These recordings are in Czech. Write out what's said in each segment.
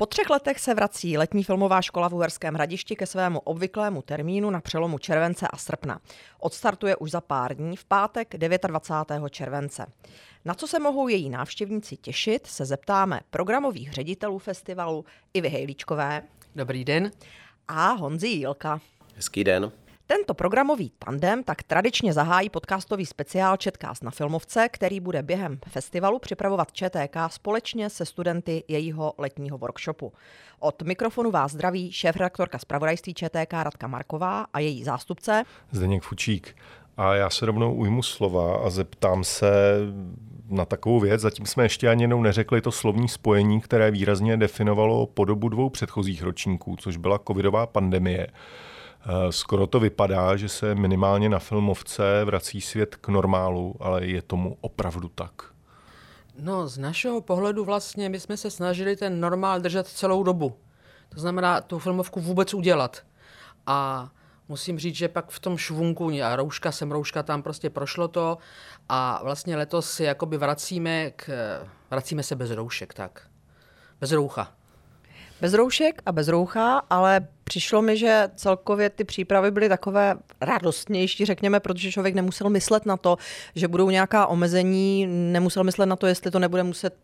Po třech letech se vrací letní filmová škola v Uherském hradišti ke svému obvyklému termínu na přelomu července a srpna. Odstartuje už za pár dní v pátek 29. července. Na co se mohou její návštěvníci těšit, se zeptáme programových ředitelů festivalu Ivy Hejlíčkové. Dobrý den. A Honzi Jílka. Hezký den. Tento programový tandem tak tradičně zahájí podcastový speciál Četkás na filmovce, který bude během festivalu připravovat ČTK společně se studenty jejího letního workshopu. Od mikrofonu vás zdraví šéf-redaktorka zpravodajství ČTK Radka Marková a její zástupce Zdeněk Fučík. A já se rovnou ujmu slova a zeptám se na takovou věc. Zatím jsme ještě ani jednou neřekli to slovní spojení, které výrazně definovalo podobu dvou předchozích ročníků, což byla covidová pandemie. Eh, skoro to vypadá, že se minimálně na filmovce vrací svět k normálu, ale je tomu opravdu tak. No, z našeho pohledu vlastně my jsme se snažili ten normál držet celou dobu. To znamená tu filmovku vůbec udělat. A musím říct, že pak v tom švunku, a rouška sem, rouška tam, prostě prošlo to a vlastně letos si jakoby vracíme, k, vracíme se bez roušek, tak. Bez roucha. Bez roušek a bez roucha, ale přišlo mi, že celkově ty přípravy byly takové radostnější, řekněme, protože člověk nemusel myslet na to, že budou nějaká omezení, nemusel myslet na to, jestli to nebude muset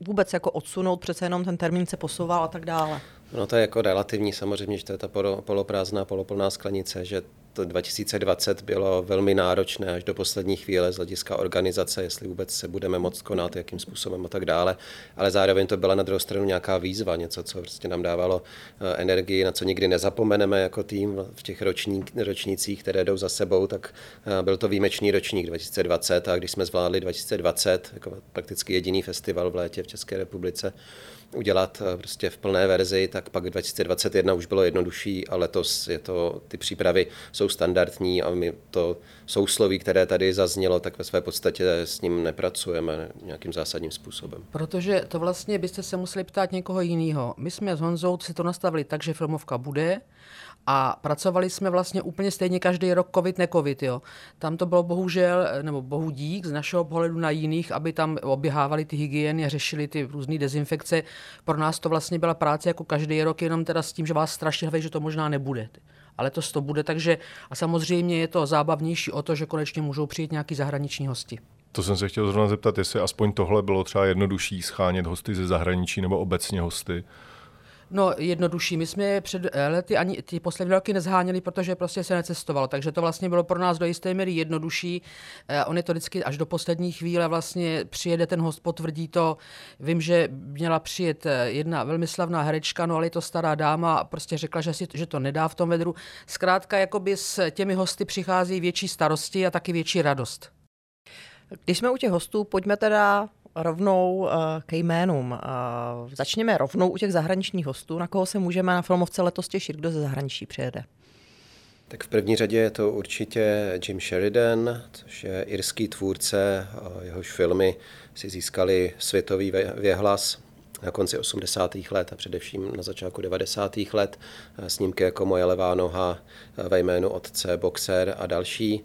vůbec jako odsunout, přece jenom ten termín se posouval a tak dále. No to je jako relativní samozřejmě, že to je ta poloprázdná, poloplná sklenice, že to 2020 bylo velmi náročné až do poslední chvíle z hlediska organizace, jestli vůbec se budeme moct konat, jakým způsobem a tak dále. Ale zároveň to byla na druhou stranu nějaká výzva, něco, co prostě nám dávalo eh, energii, na co nikdy nezapomeneme jako tým v těch ročník, ročnících, které jdou za sebou, tak eh, byl to výjimečný ročník 2020 a když jsme zvládli 2020, jako prakticky jediný festival v létě v České republice, udělat eh, prostě v plné verzi, tak pak 2021 už bylo jednodušší a letos je to, ty přípravy jsou standardní a my to sousloví, které tady zaznělo, tak ve své podstatě s ním nepracujeme nějakým zásadním způsobem. Protože to vlastně byste se museli ptát někoho jiného. My jsme s Honzou si to nastavili tak, že filmovka bude a pracovali jsme vlastně úplně stejně každý rok covid, ne covid. Jo. Tam to bylo bohužel, nebo bohu dík z našeho pohledu na jiných, aby tam oběhávali ty hygieny a řešili ty různé dezinfekce. Pro nás to vlastně byla práce jako každý rok, jenom teda s tím, že vás strašně že to možná nebude. Ale to to bude, takže a samozřejmě je to zábavnější o to, že konečně můžou přijít nějaký zahraniční hosti. To jsem se chtěl zrovna zeptat, jestli aspoň tohle bylo třeba jednodušší schánět hosty ze zahraničí nebo obecně hosty. No, jednodušší. My jsme před eh, lety ani ty poslední roky nezháněli, protože prostě se necestovalo. Takže to vlastně bylo pro nás do jisté míry jednodušší. Eh, on je to vždycky až do poslední chvíle vlastně přijede ten host, potvrdí to. Vím, že měla přijet eh, jedna velmi slavná herečka, no ale je to stará dáma a prostě řekla, že, si, že to nedá v tom vedru. Zkrátka, jakoby s těmi hosty přichází větší starosti a taky větší radost. Když jsme u těch hostů, pojďme teda rovnou uh, ke jménům. Uh, začněme rovnou u těch zahraničních hostů. Na koho se můžeme na filmovce letos těšit? Kdo ze zahraničí přijede? Tak v první řadě je to určitě Jim Sheridan, což je irský tvůrce, jehož filmy si získali světový věhlas na konci 80. let a především na začátku 90. let. Snímky jako Moje levá noha, ve jménu Otce, Boxer a další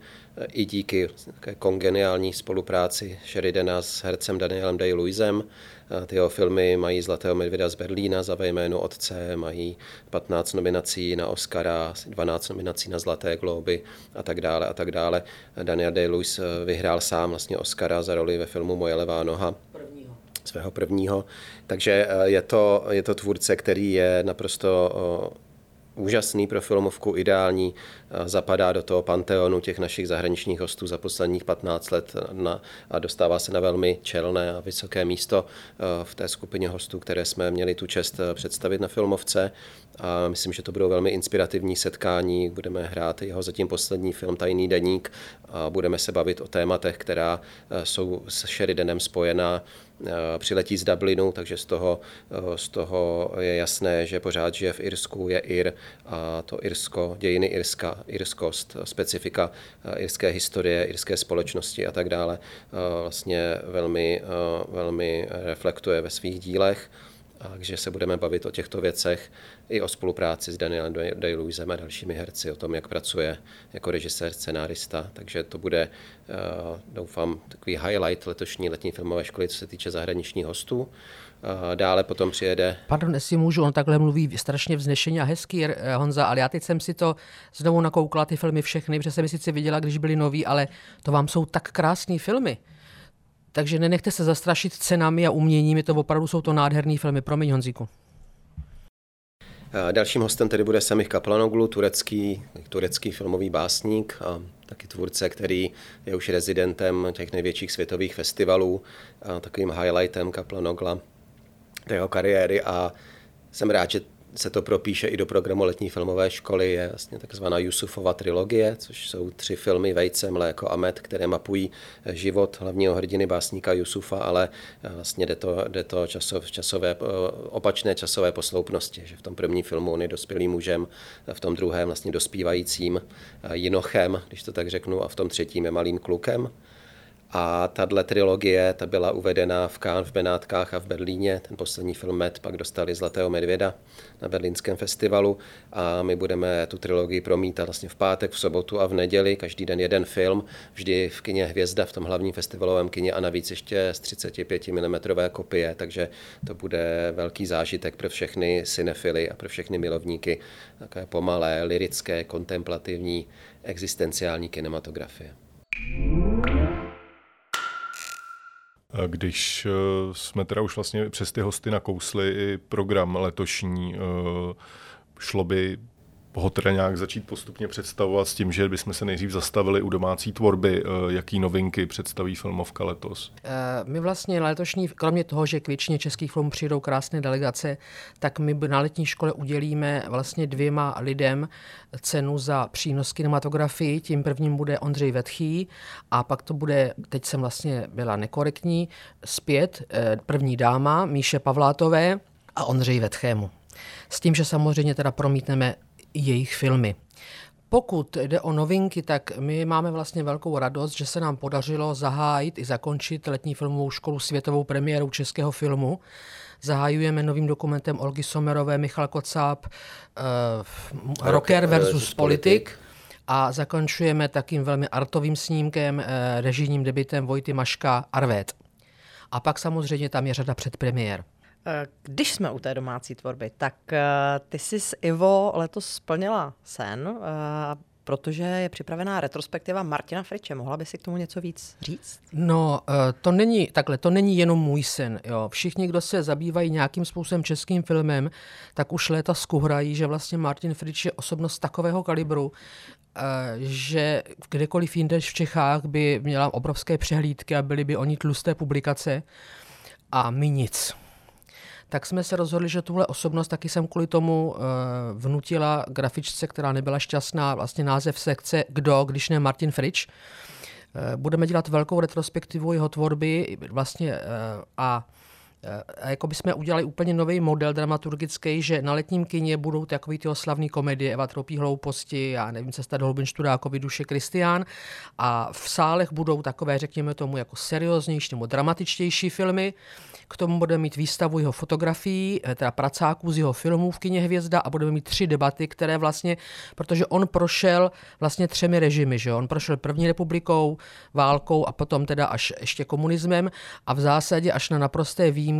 i díky kongeniální spolupráci Sheridana s hercem Danielem Day-Lewisem. Ty jeho filmy mají Zlatého medvěda z Berlína za ve jménu Otce, mají 15 nominací na Oscara, 12 nominací na Zlaté globy a tak dále a tak dále. Daniel Day-Lewis vyhrál sám vlastně Oscara za roli ve filmu Moje levá noha. Prvního. Svého prvního. Takže je to, je to tvůrce, který je naprosto úžasný pro filmovku, ideální, zapadá do toho panteonu těch našich zahraničních hostů za posledních 15 let na, a dostává se na velmi čelné a vysoké místo v té skupině hostů, které jsme měli tu čest představit na filmovce. A myslím, že to budou velmi inspirativní setkání. Budeme hrát jeho zatím poslední film Tajný deník a budeme se bavit o tématech, která jsou s Sheridanem spojená Eh, přiletí z Dublinu, takže z toho, eh, z toho je jasné, že pořád žije v Irsku, je Ir a to Irsko, dějiny Irska, Irskost, specifika eh, irské historie, irské společnosti a tak dále vlastně velmi, velmi reflektuje ve svých dílech. takže se budeme bavit o těchto věcech i o spolupráci s Danielem Day-Lewisem a dalšími herci, o tom, jak pracuje jako režisér, scenárista. Takže to bude, doufám, takový highlight letošní letní filmové školy, co se týče zahraničních hostů. Dále potom přijede... Pardon, jestli můžu, on takhle mluví strašně vznešeně a hezký, eh, Honza, ale já teď jsem si to znovu nakoukla, ty filmy všechny, protože jsem si sice viděla, když byly noví, ale to vám jsou tak krásné filmy. Takže nenechte se zastrašit cenami a uměními, to opravdu jsou to nádherné filmy. Promiň, Honzíku. Dalším hostem tedy bude Semih Kaplanoglu, turecký, turecký filmový básník a taky tvůrce, který je už rezidentem těch největších světových festivalů. A takovým highlightem Kaplanogla jeho kariéry a jsem rád, že se to propíše i do programu letní filmové školy, je vlastně takzvaná Jusufova trilogie, což jsou tři filmy Vejce, Mléko a Med, které mapují život hlavního hrdiny básníka Jusufa, ale vlastně jde to, jde to časov, časové, opačné časové posloupnosti, že v tom prvním filmu on je dospělým mužem, v tom druhém vlastně dospívajícím jinochem, když to tak řeknu, a v tom třetím je malým klukem. A tahle trilogie ta byla uvedena v Cannes, v Benátkách a v Berlíně. Ten poslední film Met pak dostali Zlatého medvěda na berlínském festivalu a my budeme tu trilogii promítat vlastně v pátek, v sobotu a v neděli. Každý den jeden film, vždy v kině Hvězda, v tom hlavním festivalovém kině a navíc ještě z 35 mm kopie, takže to bude velký zážitek pro všechny cinefily a pro všechny milovníky také pomalé, lirické, kontemplativní, existenciální kinematografie. Když eh, jsme teda už vlastně přes ty hosty nakousli i program letošní, eh, šlo by ho teda nějak začít postupně představovat s tím, že bychom se nejdřív zastavili u domácí tvorby, eh, jaký novinky představí filmovka letos? Eh, my vlastně letošní, kromě toho, že k většině českých filmů přijdou krásné delegace, tak my na letní škole udělíme vlastně dvěma lidem cenu za přínos kinematografii. Tím prvním bude Ondřej Vetchý a pak to bude, teď jsem vlastně byla nekorektní, zpět eh, první dáma Míše Pavlátové a Ondřej Vetchému. S tím, že samozřejmě teda promítneme jejich filmy. Pokud jde o novinky, tak my máme vlastně velkou radost, že se nám podařilo zahájit i zakončit letní filmovou školu světovou premiérou českého filmu. Zahájujeme novým dokumentem Olgy Somerové, Michal Kocáb, uh, Rocker versus politik. A zakončujeme takým velmi artovým snímkem, uh, režijním debitem Vojty Maška Arvét. A pak samozřejmě tam je řada předpremiér. Když jsme u té domácí tvorby, tak eh, ty jsi s Ivo letos splnila sen, eh, protože je připravená retrospektiva Martina Friče. Mohla by si k tomu něco víc říct? No, eh, to není takhle, to není jenom můj sen. Jo. Všichni, kdo se zabývají nějakým způsobem českým filmem, tak už léta skuhrají, že vlastně Martin Frič je osobnost takového kalibru, že kdekoliv jinde v Čechách by měla obrovské přehlídky a byly by oni tlusté publikace a my nic tak jsme se rozhodli, že tuhle osobnost taky jsem kvůli tomu uh, vnutila grafičce, která nebyla šťastná, vlastně název sekce Kdo, když ne Martin Frič. Uh, budeme dělat velkou retrospektivu jeho tvorby vlastně uh, a a jako bychom udělali úplně nový model dramaturgický, že na letním kině budou takový ty slavné komedie Eva Tropí hlouposti, já nevím, cesta do hlubin Študákovi, duše Kristián. A v sálech budou takové, řekněme tomu, jako serióznější nebo dramatičtější filmy, k tomu budeme mít výstavu jeho fotografií, eh, teda pracáků z jeho filmů v kině Hvězda a budeme mít tři debaty, které vlastně, protože on prošel vlastně třemi režimy, že on prošel první republikou, válkou a potom teda až ještě komunismem a v zásadě až na naprosté výjimky,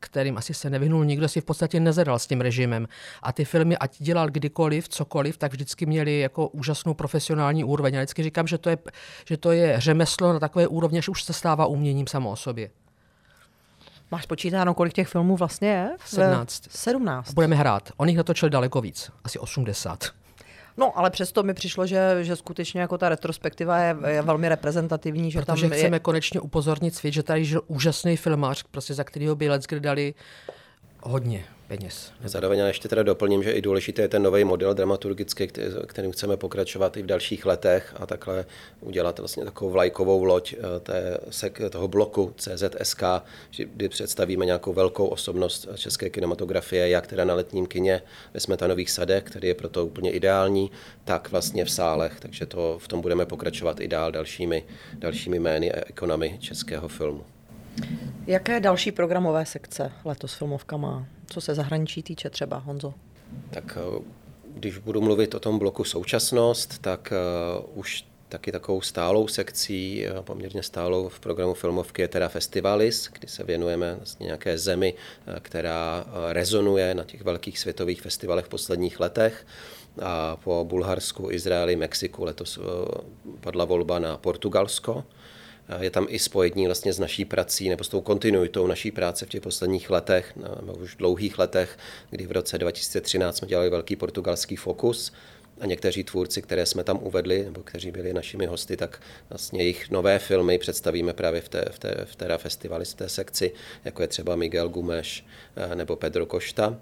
kterým asi se nevyhnul nikdo, si v podstatě nezadal s tím režimem. A ty filmy, ať dělal kdykoliv, cokoliv, tak vždycky měli jako úžasnou profesionální úroveň. Já vždycky říkám, že to je, že to je řemeslo na takové úrovni, že už se stává uměním samo o sobě. Máš počítáno, kolik těch filmů vlastně je? 17. 17. Budeme hrát. On jich natočil daleko víc, asi 80. No, ale přesto mi přišlo, že, že skutečně jako ta retrospektiva je, je velmi reprezentativní. Že Protože tam chceme je... konečně upozornit svět, že tady žil úžasný filmář, prostě za kterého by Let's dali hodně peněz. Zároveň ještě teda doplním, že i důležitý je ten nový model dramaturgický, kterým chceme pokračovat i v dalších letech a takhle udělat vlastně takovou vlajkovou loď eh, té, toho bloku CZSK, kdy představíme nějakou velkou osobnost české kinematografie, jak teda na letním kině ve Smetanových sadech, který je proto úplně ideální, tak vlastně v sálech. Takže to, v tom budeme pokračovat i dál dalšími, dalšími jmény a ekonomy českého filmu. Jaké další programové sekce letos filmovka má? Co se zahraničí týče třeba, Honzo? Tak eh, když budu mluvit o tom bloku současnost, tak uh, už taky takovou stálou sekcí, uh, poměrně stálou v programu filmovky je teda Festivalis, kdy se věnujeme vlastně nějaké zemi, která rezonuje na těch velkých světových festivalech v posledních letech. A po Bulharsku, Izraeli, Mexiku letos padla volba na Portugalsko. Je tam i spojení vlastně s naší prací nebo s tou kontinuitou naší práce v těch posledních letech, nebo už dlouhých letech, kdy v roce 2013 jsme dělali velký portugalský fokus a někteří tvůrci, které jsme tam uvedli, nebo kteří byli našimi hosty, tak vlastně jejich nové filmy představíme právě v té, v té, v té festivalistské sekci, jako je třeba Miguel Gumeš eh, nebo Pedro Costa.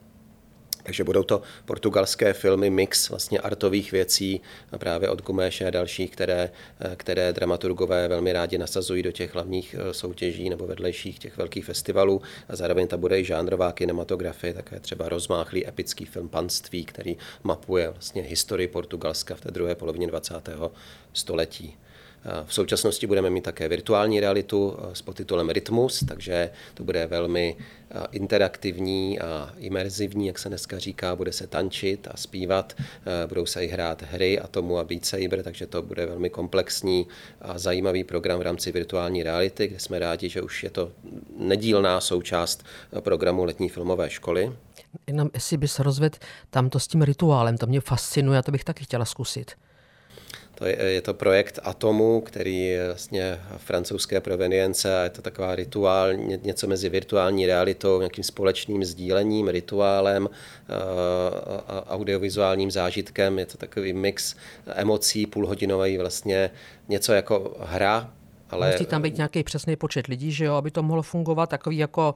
Takže budou to portugalské filmy, mix vlastně artových věcí právě od Guméše a dalších, které, které dramaturgové velmi rádi nasazují do těch hlavních eh, soutěží nebo vedlejších těch velkých festivalů. A zároveň ta bude i žánrová kinematografie, také třeba rozmáchlý epický film Panství, který mapuje vlastně historii Portugalska v té druhé polovině 20. století. V současnosti budeme mít také virtuální realitu s podtitulem Rytmus, takže to bude velmi interaktivní a imerzivní, jak se dneska říká, bude se tančit a zpívat, budou se i hrát hry a tomu a Beat Saber, takže to bude velmi komplexní a zajímavý program v rámci virtuální reality, kde jsme rádi, že už je to nedílná součást programu letní filmové školy. Jenom jestli bys rozvedl tamto s tím rituálem, to mě fascinuje to bych taky chtěla zkusit. To je, je to projekt Atomu, který je vlastně francouzské provenience a je to taková rituál, něco mezi virtuální realitou, nějakým společným sdílením, rituálem a audiovizuálním zážitkem. Je to takový mix emocí, půlhodinový vlastně něco jako hra, ale... Musí tam být nějaký přesný počet lidí, že jo, aby to mohlo fungovat takový jako,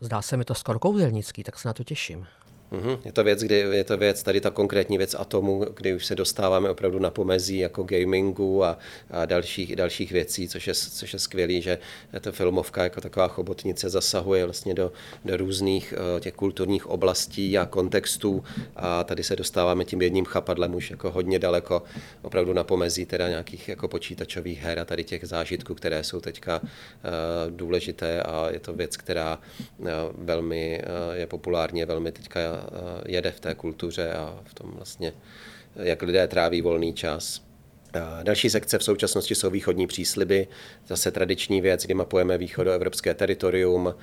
zdá se mi to skoro kouzelnický, tak se na to těším. Mm-hmm. Je to věc, kdy je to věc, tady ta konkrétní věc atomu, kdy už se dostáváme opravdu na pomezí jako gamingu a, a dalších, dalších věcí, což je, což je skvělý, že ta filmovka jako taková chobotnice zasahuje vlastně do, do různých uh, těch kulturních oblastí a kontextů a tady se dostáváme tím jedním chapadlem už jako hodně daleko opravdu na pomezí teda nějakých jako počítačových her a tady těch zážitků, které jsou teďka uh, důležité a je to věc, která uh, velmi je populárně, velmi teďka jede v té kultuře a v tom vlastně, jak lidé tráví volný čas. Další sekce v současnosti jsou východní přísliby, zase tradiční věc, kdy mapujeme východoevropské teritorium,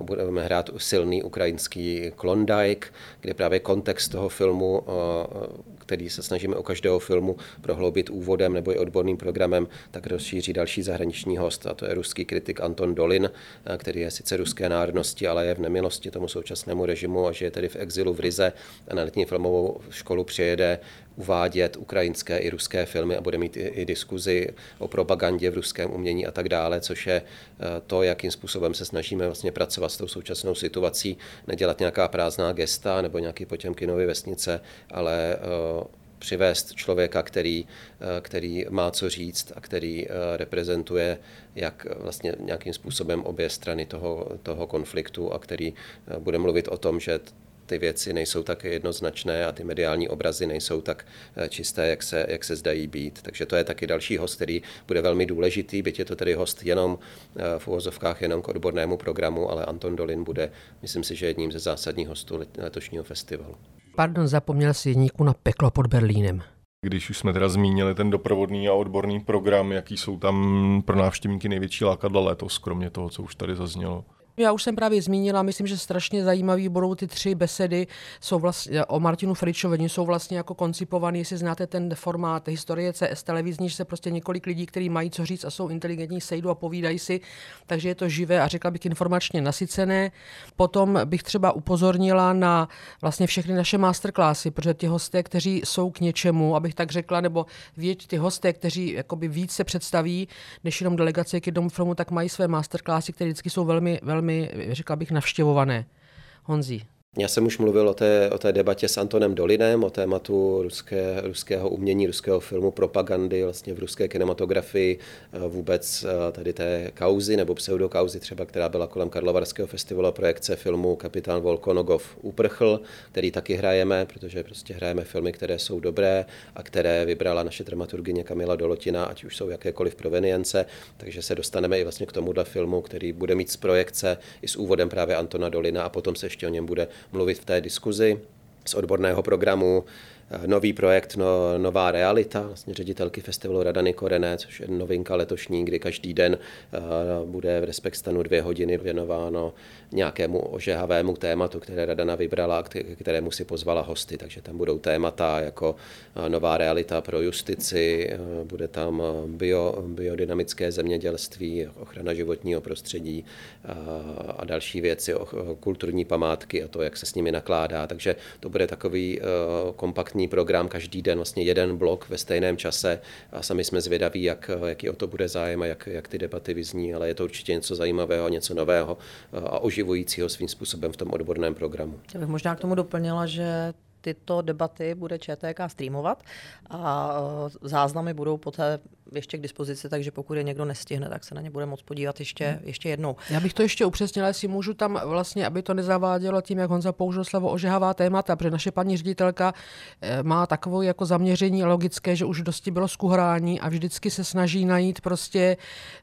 budeme hrát silný ukrajinský Klondike, kde právě kontext toho filmu který se snažíme u každého filmu prohloubit úvodem nebo i odborným programem, tak rozšíří další zahraniční host, a to je ruský kritik Anton Dolin, eh, který je sice ruské národnosti, ale je v nemilosti tomu současnému režimu a žije tedy v exilu v Rize a na letní filmovou školu přijede uvádět ukrajinské i ruské filmy a bude mít i, i diskuzi o propagandě v ruském umění a tak dále, což je eh, to, jakým způsobem se snažíme vlastně pracovat s tou současnou situací, nedělat nějaká prázdná gesta nebo nějaký Potěmkinovy vesnice, ale eh, přivést člověka, který, eh, který má co říct a který reprezentuje jak vlastně nějakým způsobem obě strany toho, toho konfliktu a který bude mluvit o tom, že ty věci nejsou tak jednoznačné a ty mediální obrazy nejsou tak eh, čisté, jak se, jak se zdají být. Takže to je taky další host, který bude velmi důležitý, byť je to tedy host jenom eh, v uvozovkách jenom k odbornému programu, ale Anton Dolin bude, myslím si, že jedním ze zásadních hostů letošního festivalu. Pardon, zapomněl si jedníku na peklo pod Berlínem. Když už jsme teda zmínili ten doprovodný a odborný program, jaký jsou tam pro návštěvníky největší lákadla letos, kromě toho, co už tady zaznělo? Já už jsem právě zmínila, myslím, že strašně zajímavý budou ty tři besedy. Jsou vlastně, o Martinu Fričovi, jsou vlastně jako koncipovaný, jestli znáte ten formát historie CS televizní, že se prostě několik lidí, kteří mají co říct a jsou inteligentní, sejdou a povídají si, takže je to živé a řekla bych informačně nasycené. Potom bych třeba upozornila na vlastně všechny naše masterclassy, protože ty hosté, kteří jsou k něčemu, abych tak řekla, nebo věď ty hosté, kteří jakoby víc se představí, než jenom delegace k jednomu filmu, tak mají své masterclassy, které vždycky jsou velmi, velmi velmi, řekla bych, navštěvované. Honzi. Já jsem už mluvil o té, o té debatě s Antonem Dolinem, o tématu ruské, ruského umění, ruského filmu, propagandy vlastně v ruské kinematografii, eh, vůbec eh, tady té kauzy nebo pseudokauzy třeba, která byla kolem Karlovarského festivalu projekce filmu Kapitán Volkonogov Uprchl, který taky hrajeme, protože prostě hrajeme filmy, které jsou dobré a které vybrala naše dramaturgyně Kamila Dolotina, ať už jsou jakékoliv provenience, takže se dostaneme i vlastně k tomuhle filmu, který bude mít z projekce i s úvodem právě Antona Dolina a potom se ještě o něm bude mluvit v té diskuzi z odborného programu nový projekt no, Nová realita, vlastně ředitelky festivalu Radany Korené, což je novinka letošní, kdy každý den uh, bude v Respektstanu dvě hodiny věnováno nějakému ožehavému tématu, které Radana vybrala, k kterému si pozvala hosty. Takže tam budou témata jako uh, nová realita pro justici, uh, bude tam bio, biodynamické zemědělství, ochrana životního prostředí a další věci, kulturní památky a to, jak se s nimi nakládá. Takže to bude takový kompaktní kompaktní program, každý den vlastně jeden blok ve stejném čase a sami jsme zvědaví, jak, jaký o to bude zájem a jak, jak ty debaty vyzní, ale je to určitě něco zajímavého, něco nového a oživujícího svým způsobem v tom odborném programu. Já bych možná k tomu doplnila, že tyto debaty bude ČTK streamovat a e, záznamy budou poté ještě k dispozici, takže pokud je někdo nestihne, tak se na ně bude moct podívat ještě, hmm. ještě jednou. Já bych to ještě upřesnila, jestli můžu tam vlastně, aby to nezavádělo tím, jak Honza použil slovo ožehavá témata, protože naše paní ředitelka e, má takovou jako zaměření logické, že už dosti bylo skuhrání a vždycky se snaží najít prostě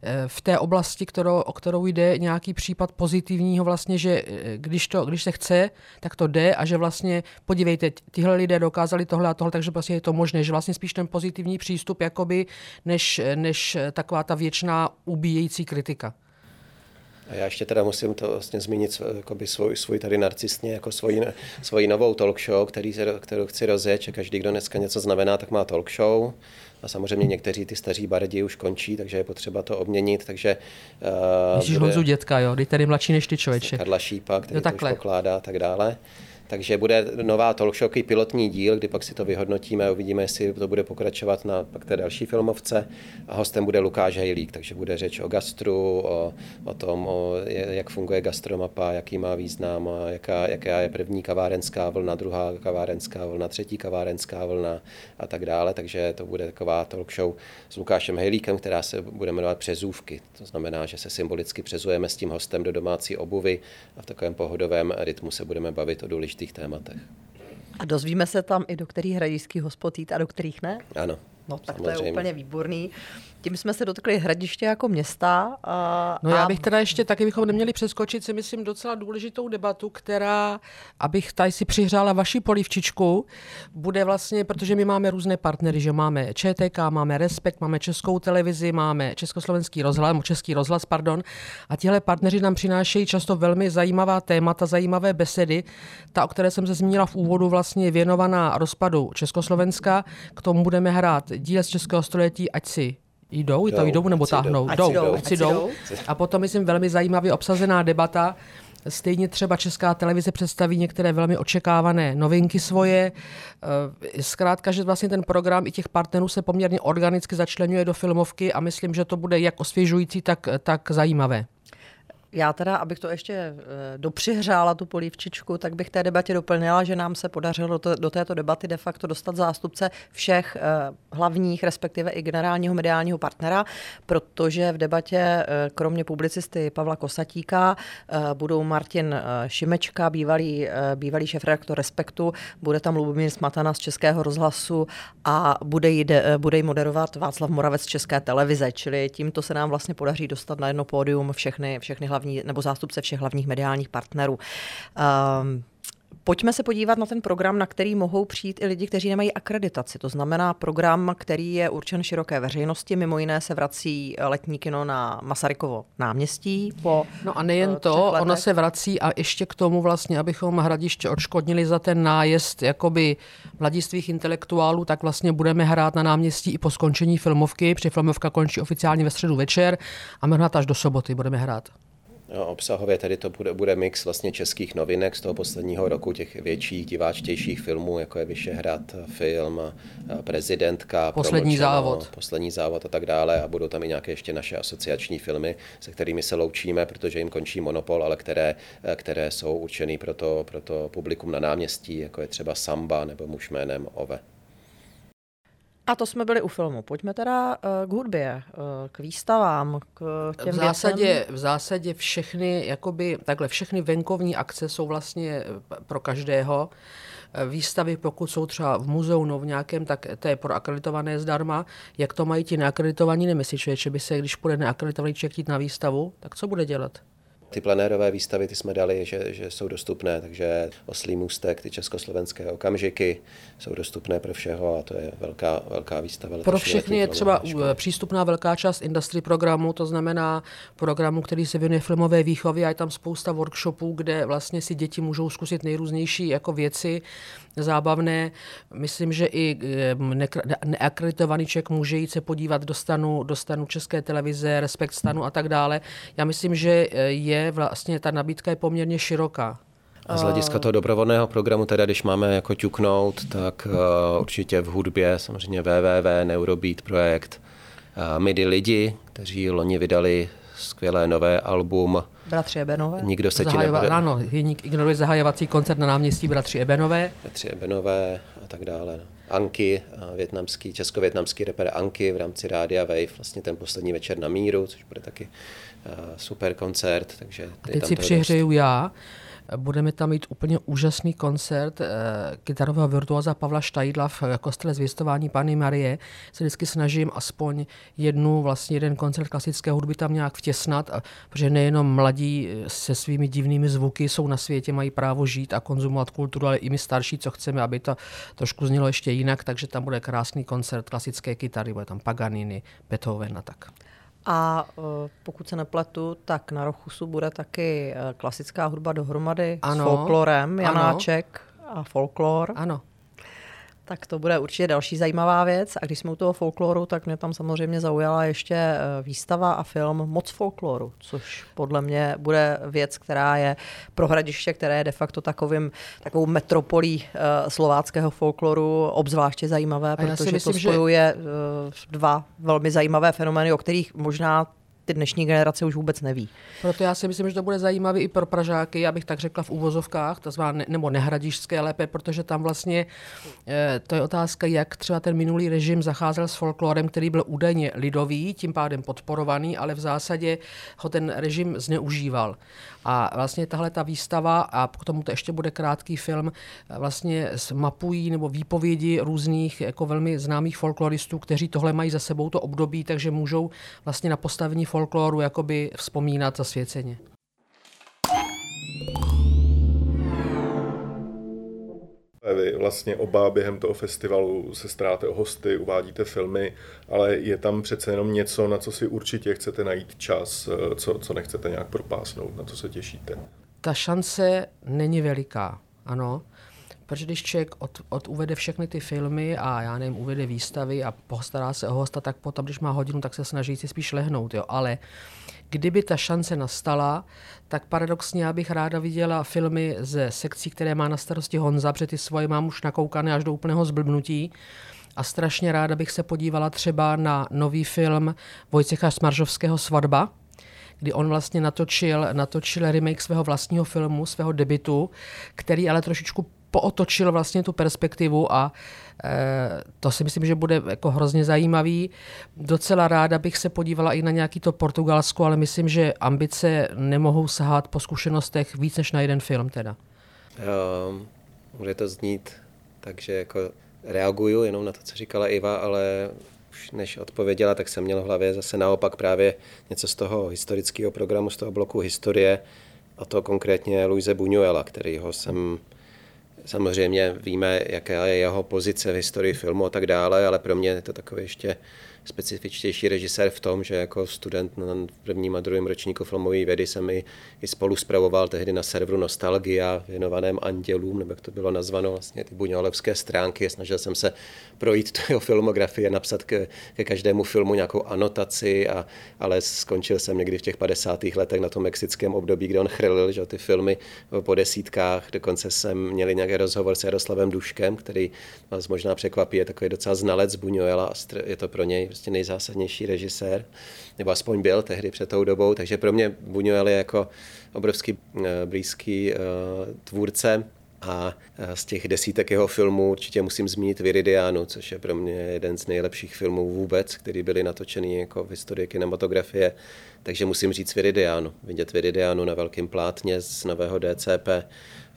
e, v té oblasti, kterou, o kterou jde nějaký případ pozitivního vlastně, že když, to, když se chce, tak to jde a že vlastně podívejte, tyhle lidé dokázali tohle a tohle, takže prostě je to možné, že vlastně spíš ten pozitivní přístup, jakoby, než, než taková ta věčná ubíjející kritika. A já ještě teda musím to vlastně zmínit jakoby svůj, svůj tady narcistně jako svoji, svoji novou talk show, který kterou chci rozjet, že každý, kdo dneska něco znamená, tak má talk show. A samozřejmě někteří ty staří bardi už končí, takže je potřeba to obměnit. Takže, uh, Myslíš bude... Honzu dětka, jo? Kdy tady mladší než ty člověče. Karla Šípa, který to už pokládá a tak dále. Takže bude nová talk show, pilotní díl, kdy pak si to vyhodnotíme a uvidíme, jestli to bude pokračovat na pak té další filmovce. A hostem bude Lukáš Hejlík, takže bude řeč o gastru, o, o tom, o, jak funguje gastromapa, jaký má význam, jaká, jaká je první kavárenská vlna, druhá kavárenská vlna, třetí kavárenská vlna a tak dále. Takže to bude taková talk show s Lukášem Hejlíkem, která se bude jmenovat Přezůvky. To znamená, že se symbolicky přezujeme s tím hostem do domácí obuvy a v takovém pohodovém rytmu se budeme bavit o důležitých důležitých tématech. A dozvíme se tam i do kterých hradišských hospod jít a do kterých ne? Ano. No tak samozřejmě. to je úplně výborný. Tím jsme se dotkli hradiště jako města. A, no já bych teda ještě taky bychom neměli přeskočit si myslím docela důležitou debatu, která, abych tady si přihřála vaši polivčičku, bude vlastně, protože my máme různé partnery, že máme ČTK, máme Respekt, máme Českou televizi, máme Československý rozhlas, Český rozhlas, pardon, a tihle partneři nám přinášejí často velmi zajímavá témata, zajímavé besedy. Ta, o které jsem se zmínila v úvodu, vlastně je věnovaná rozpadu Československa. K tomu budeme hrát díl z Českého století, ať si jdou, jdou, jdou nebo táhnou, jdou, jdou, ať si jdou. A potom, myslím, velmi zajímavě obsazená debata, Stejně třeba Česká televize představí některé velmi očekávané novinky svoje. Eh, zkrátka, že vlastně ten program i těch partnerů se poměrně organicky začlenuje do filmovky a myslím, že to bude jak osvěžující, tak, tak zajímavé. Já teda, abych to ještě eh, dopřihřála tu polívčičku, tak bych té debatě doplnila, že nám se podařilo do, této debaty de facto dostat zástupce všech eh, hlavních, respektive i generálního mediálního partnera, protože v debatě eh, kromě publicisty Pavla Kosatíka budou Martin Šimečka, bývalý, bývalý šéf-redaktor Respektu, bude tam Lubomír Smatana z Českého rozhlasu a bude ji, de, bude ji moderovat Václav Moravec z České televize, čili tímto se nám vlastně podaří dostat na jedno pódium všechny, všechny hlavní hlavní, nebo zástupce všech hlavních mediálních partnerů. Um, Pojďme se podívat na ten program, na který mohou přijít i lidi, kteří nemají akreditaci. To znamená program, který je určen široké veřejnosti. Mimo jiné se vrací letní kino na Masarykovo náměstí. Po no a nejen eh, to, letech. ono se vrací a ještě k tomu vlastně, abychom hradiště odškodnili za ten nájezd jakoby mladistvých intelektuálů, tak vlastně budeme hrát na náměstí i po skončení filmovky, protože filmovka končí oficiálně ve středu večer a my hrát až do soboty budeme hrát. Obsahově tedy to bude, bude mix vlastně českých novinek z toho posledního roku, těch větších, diváčtějších filmů, jako je Vyšehrad film, Prezidentka, Poslední závod. Poslední závod a tak dále. A budou tam i nějaké ještě naše asociační filmy, se kterými se loučíme, protože jim končí monopol, ale které, které jsou určený pro to, pro to publikum na náměstí, jako je třeba Samba nebo muž jménem Ove. A to jsme byli u filmu. Pojďme teda uh, k hudbě, uh, k výstavám, k těm v zásadě, věcem. V zásadě všechny, jakoby, takhle, všechny venkovní akce jsou vlastně eh, pro každého. Výstavy, pokud jsou třeba v muzeu no v nějakém, tak to je pro akreditované zdarma. Jak to mají ti neakreditovaní, nemyslí člověk, že by se, když půjde neakreditovaný člověk jít na výstavu, tak co bude dělat? Ty plenérové výstavy ty jsme dali, že, že jsou dostupné, takže Oslý můstek, ty československé okamžiky jsou dostupné pro všeho a to je velká, velká výstava. Pro všechny je třeba přístupná velká část industry programu, to znamená programu, který se věnuje filmové výchově a je tam spousta workshopů, kde vlastně si děti můžou zkusit nejrůznější jako věci zábavné. Myslím, že i neakreditovaný člověk může jít se podívat do stanu, do stanu České televize, Respekt stanu a tak dále. Já myslím, že je vlastně ta nabídka je poměrně široká. A z hlediska toho dobrovolného programu, teda když máme jako ťuknout, tak uh, určitě v hudbě, samozřejmě www, Neurobeat projekt, uh, MIDI lidi, kteří loni vydali skvělé nové album. Bratři Ebenové? Nikdo se Zahajova, ti nebude... Ano, ignoruje zahajovací koncert na náměstí Bratři Ebenové. Bratři Ebenové a tak dále. Anky, větnamský, česko-větnamský reper Anky v rámci Rádia Wave, vlastně ten poslední večer na míru, což bude taky super koncert. Takže teď si přihřeju já. Budeme tam mít úplně úžasný koncert eh, kytarového virtuóza Pavla Štajdla v kostele zvěstování Pany Marie. Se vždycky snažím aspoň jednu, vlastně jeden koncert klasické hudby tam nějak vtěsnat, a, protože nejenom mladí eh, se svými divnými zvuky jsou na světě, mají právo žít a konzumovat kulturu, ale i my starší, co chceme, aby to trošku znělo ještě jinak, takže tam bude krásný koncert klasické kytary, bude tam Paganini, Beethoven a tak. A e, pokud se nepletu, tak na Rochusu bude taky e, klasická hudba dohromady ano, s folklorem, Janáček ano. a folklor. Ano tak to bude určitě další zajímavá věc. A když jsme u toho folkloru, tak mě tam samozřejmě zaujala ještě eh, výstava a film Moc folkloru, což podle mě bude věc, která je pro hradiště, které je de facto takovým, takovou metropolí uh, slováckého folkloru obzvláště zajímavé, protože myslím, to spojuje že... uh, dva velmi zajímavé fenomény, o kterých možná ty dnešní generace už vůbec neví. Proto já si myslím, že to bude zajímavé i pro Pražáky, abych tak řekla v úvozovkách, to znamená, nebo nehradišské lépe, protože tam vlastně e, to je otázka, jak třeba ten minulý režim zacházel s folklorem, který byl údajně lidový, tím pádem podporovaný, ale v zásadě ho ten režim zneužíval. A vlastně tahle ta výstava, a k tomu to ještě bude krátký film, vlastně mapují nebo výpovědi různých jako velmi známých folkloristů, kteří tohle mají za sebou to období, takže můžou vlastně na postavení folkloru jakoby vzpomínat zasvěceně. Vy vlastně oba během toho festivalu se staráte o hosty, uvádíte filmy, ale je tam přece jenom něco, na co si určitě chcete najít čas, co, co nechcete nějak propásnout, na co se těšíte. Ta šance není veliká, ano. Protože když člověk od, od uvede všechny ty filmy a já nevím, uvede výstavy a postará se o hosta, tak potom, když má hodinu, tak se snaží si spíš lehnout. Jo. Ale kdyby ta šance nastala, tak paradoxně já bych ráda viděla filmy ze sekcí, které má na starosti Honza, protože ty svoje mám už nakoukané až do úplného zblbnutí. A strašně ráda bych se podívala třeba na nový film Vojcecha Smaržovského Svatba, kdy on vlastně natočil, natočil remake svého vlastního filmu, svého debitu, který ale trošičku pootočil vlastně tu perspektivu a e, to si myslím, že bude jako hrozně zajímavý. Docela ráda bych se podívala i na nějaký to Portugalsko, ale myslím, že ambice nemohou sahat po zkušenostech víc než na jeden film teda. Um, může to znít takže jako reaguju jenom na to, co říkala Iva, ale už než odpověděla, tak jsem měl v hlavě zase naopak právě něco z toho historického programu, z toho bloku historie, a to konkrétně Luise Buñuela, kterýho jsem Samozřejmě víme, jaká je jeho pozice v historii filmu a tak dále, ale pro mě je to takový ještě specifičtější režisér v tom, že jako student na prvním a druhém ročníku filmové vědy jsem i, i spolu zpravoval tehdy na serveru Nostalgia věnovaném Andělům, nebo jak to bylo nazvano, vlastně ty buňovalevské stránky. Snažil jsem se projít tu jeho filmografii, napsat ke, ke každému filmu nějakou anotaci, a, ale skončil jsem někdy v těch 50. letech na tom mexickém období, kde on chrlil že, ty filmy po desítkách. Dokonce jsem měl nějaký rozhovor s Jaroslavem Duškem, který vás možná překvapí, je takový docela znalec Buñuela a je to pro něj prostě nejzásadnější režisér, nebo aspoň byl tehdy před tou dobou, takže pro mě Buñuel je jako obrovský eh, blízký uh, tvůrce a eh, z těch desítek jeho filmů určitě musím zmínit Viridianu, což je pro mě jeden z nejlepších filmů vůbec, který byly natočený jako v historii kinematografie. Takže musím říct Viridianu. Vidět Viridianu na velkém plátně z nového DCP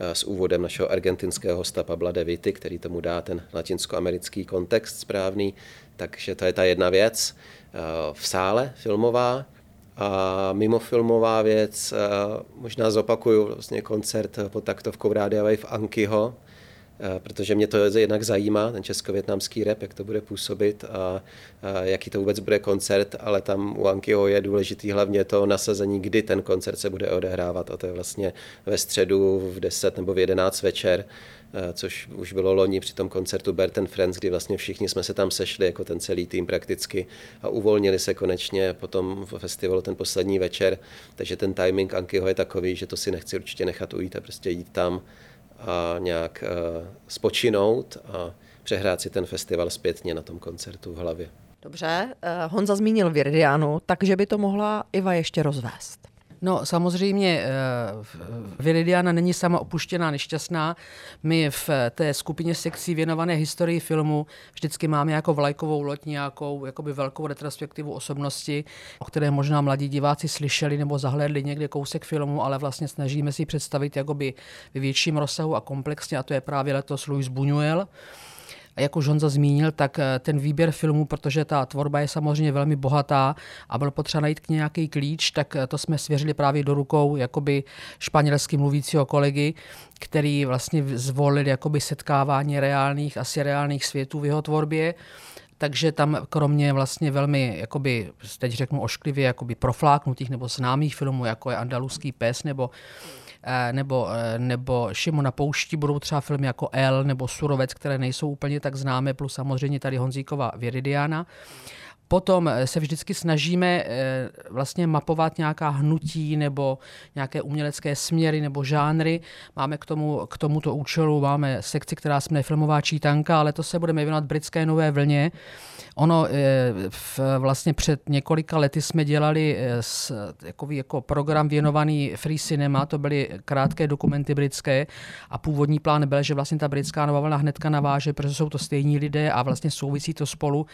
s úvodem našeho argentinského hosta Pabla De Vity, který tomu dá ten latinskoamerický kontext správný. Takže to je ta jedna věc. Eh, v sále filmová a mimo filmová věc, eh, možná zopakuju vlastně koncert pod taktovkou Rádia Wave Ankyho, Eh, protože mě to jednak zajímá, ten česko-větnamský rap, jak to bude působit a, a jaký to vůbec bude koncert, ale tam u Ankyho je důležitý hlavně to nasazení, kdy ten koncert se bude odehrávat a to je vlastně ve středu v 10 nebo v 11 večer, což už bylo loni při tom koncertu Bert Friends, kdy vlastně všichni jsme se tam sešli, jako ten celý tým prakticky a uvolnili se konečně potom v festivalu ten poslední večer, takže ten timing Ankyho je takový, že to si nechci určitě nechat ujít a prostě jít tam a nějak uh, spočinout a přehrát si ten festival zpětně na tom koncertu v hlavě. Dobře, uh, Honza zmínil Virdianu, takže by to mohla Iva ještě rozvést. No samozřejmě eh, Viridiana není sama opuštěná, nešťastná. My v té skupině sekcí věnované historii filmu vždycky máme jako vlajkovou loď nějakou jakoby velkou retrospektivu osobnosti, o které možná mladí diváci slyšeli nebo zahlédli někde kousek filmu, ale vlastně snažíme si představit jakoby ve větším rozsahu a komplexně a to je právě letos Louis Buñuel. A jak už Honza zmínil, tak eh, ten výběr filmů, protože ta tvorba je samozřejmě velmi bohatá a bylo potřeba najít k nějaký klíč, tak eh, to jsme svěřili právě do rukou jakoby španělsky mluvícího kolegy, který vlastně zvolil jakoby setkávání reálných, asi reálných světů v jeho tvorbě. Takže tam kromě vlastně velmi, jakoby, teď řeknu ošklivě, jakoby profláknutých nebo známých filmů, jako je Andaluský pes nebo Eh, nebo, eh, nebo Šimo na poušti budou třeba filmy jako El nebo Surovec, které nejsou úplně tak známé, plus samozřejmě tady Honzíková Viridiana. Potom eh, se vždycky snažíme vlastně mapovat nějaká hnutí nebo nějaké umělecké směry nebo žánry. Máme k, tomu, k tomuto účelu máme sekci, která jmenuje Filmová čítanka, ale to se budeme věnovat britské nové vlně. Ono v, vlastně před několika lety jsme dělali s, jakový, jako program věnovaný Free Cinema, to byly krátké dokumenty britské a původní plán byl, že vlastně ta britská nová vlna hnedka naváže, protože jsou to stejní lidé a vlastně souvisí to spolu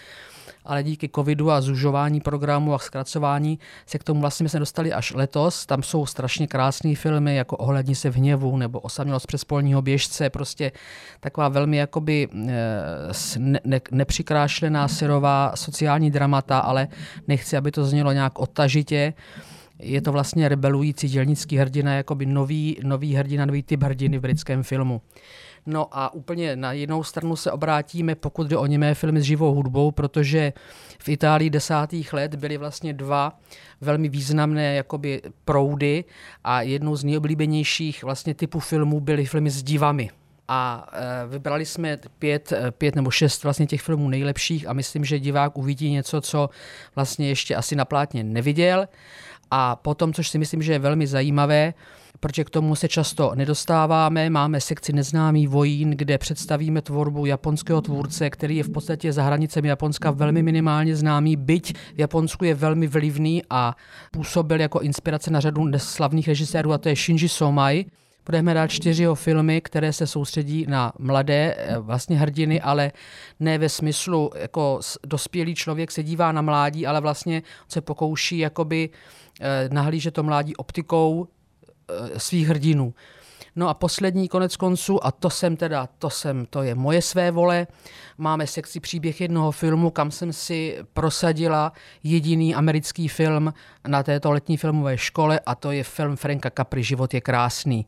ale díky covidu a zužování programu a zkracování se k tomu vlastně jsme dostali až letos. Tam jsou strašně krásné filmy, jako Ohlední se v hněvu nebo Osamělost přes polního běžce, prostě taková velmi jakoby eh, ne, ne, nepřikrášlená syrová sociální dramata, ale nechci, aby to znělo nějak odtažitě je to vlastně rebelující dělnický hrdina, jakoby nový, nový hrdina, nový typ hrdiny v britském filmu. No a úplně na jinou stranu se obrátíme, pokud jde o němé filmy s živou hudbou, protože v Itálii desátých let byly vlastně dva velmi významné jakoby proudy a jednou z nejoblíbenějších vlastně typů filmů byly filmy s divami a e, vybrali jsme pět, e, pět nebo šest vlastně těch filmů nejlepších a myslím, že divák uvidí něco, co vlastně ještě asi na plátně neviděl. A potom, což si myslím, že je velmi zajímavé, protože k tomu se často nedostáváme. Máme sekci Neznámý vojín, kde představíme tvorbu japonského tvůrce, který je v podstatě za hranicemi Japonska velmi minimálně známý, byť v Japonsku je velmi vlivný a působil jako inspirace na řadu slavných režisérů, a to je Shinji Somai. Budeme dát čtyři jeho filmy, které se soustředí na mladé eh, vlastně hrdiny, ale ne ve smyslu, jako dospělý člověk se dívá na mládí, ale vlastně se pokouší jakoby eh, nahlížet to mládí optikou svých hrdinů. No a poslední konec konců, a to jsem teda, to jsem, to je moje své vole, máme sekci příběh jednoho filmu, kam jsem si prosadila jediný americký film na této letní filmové škole a to je film Franka Capri Život je krásný.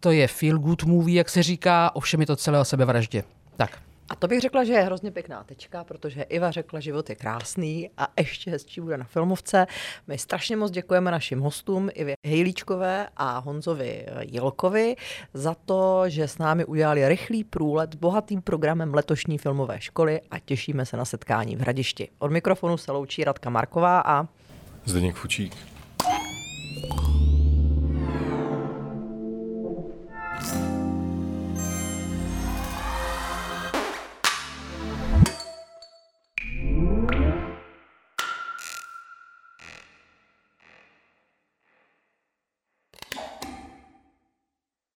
To je feel good movie, jak se říká, ovšem je to celé o sebevraždě. Tak. A to bych řekla, že je hrozně pěkná tečka, protože Iva řekla, život je krásný a ještě hezčí bude na filmovce. My strašně moc děkujeme našim hostům, Ivě Hejlíčkové a Honzovi Jilkovi, za to, že s námi udělali rychlý průlet s bohatým programem letošní filmové školy a těšíme se na setkání v Hradišti. Od mikrofonu se loučí Radka Marková a Zdeněk Fučík. you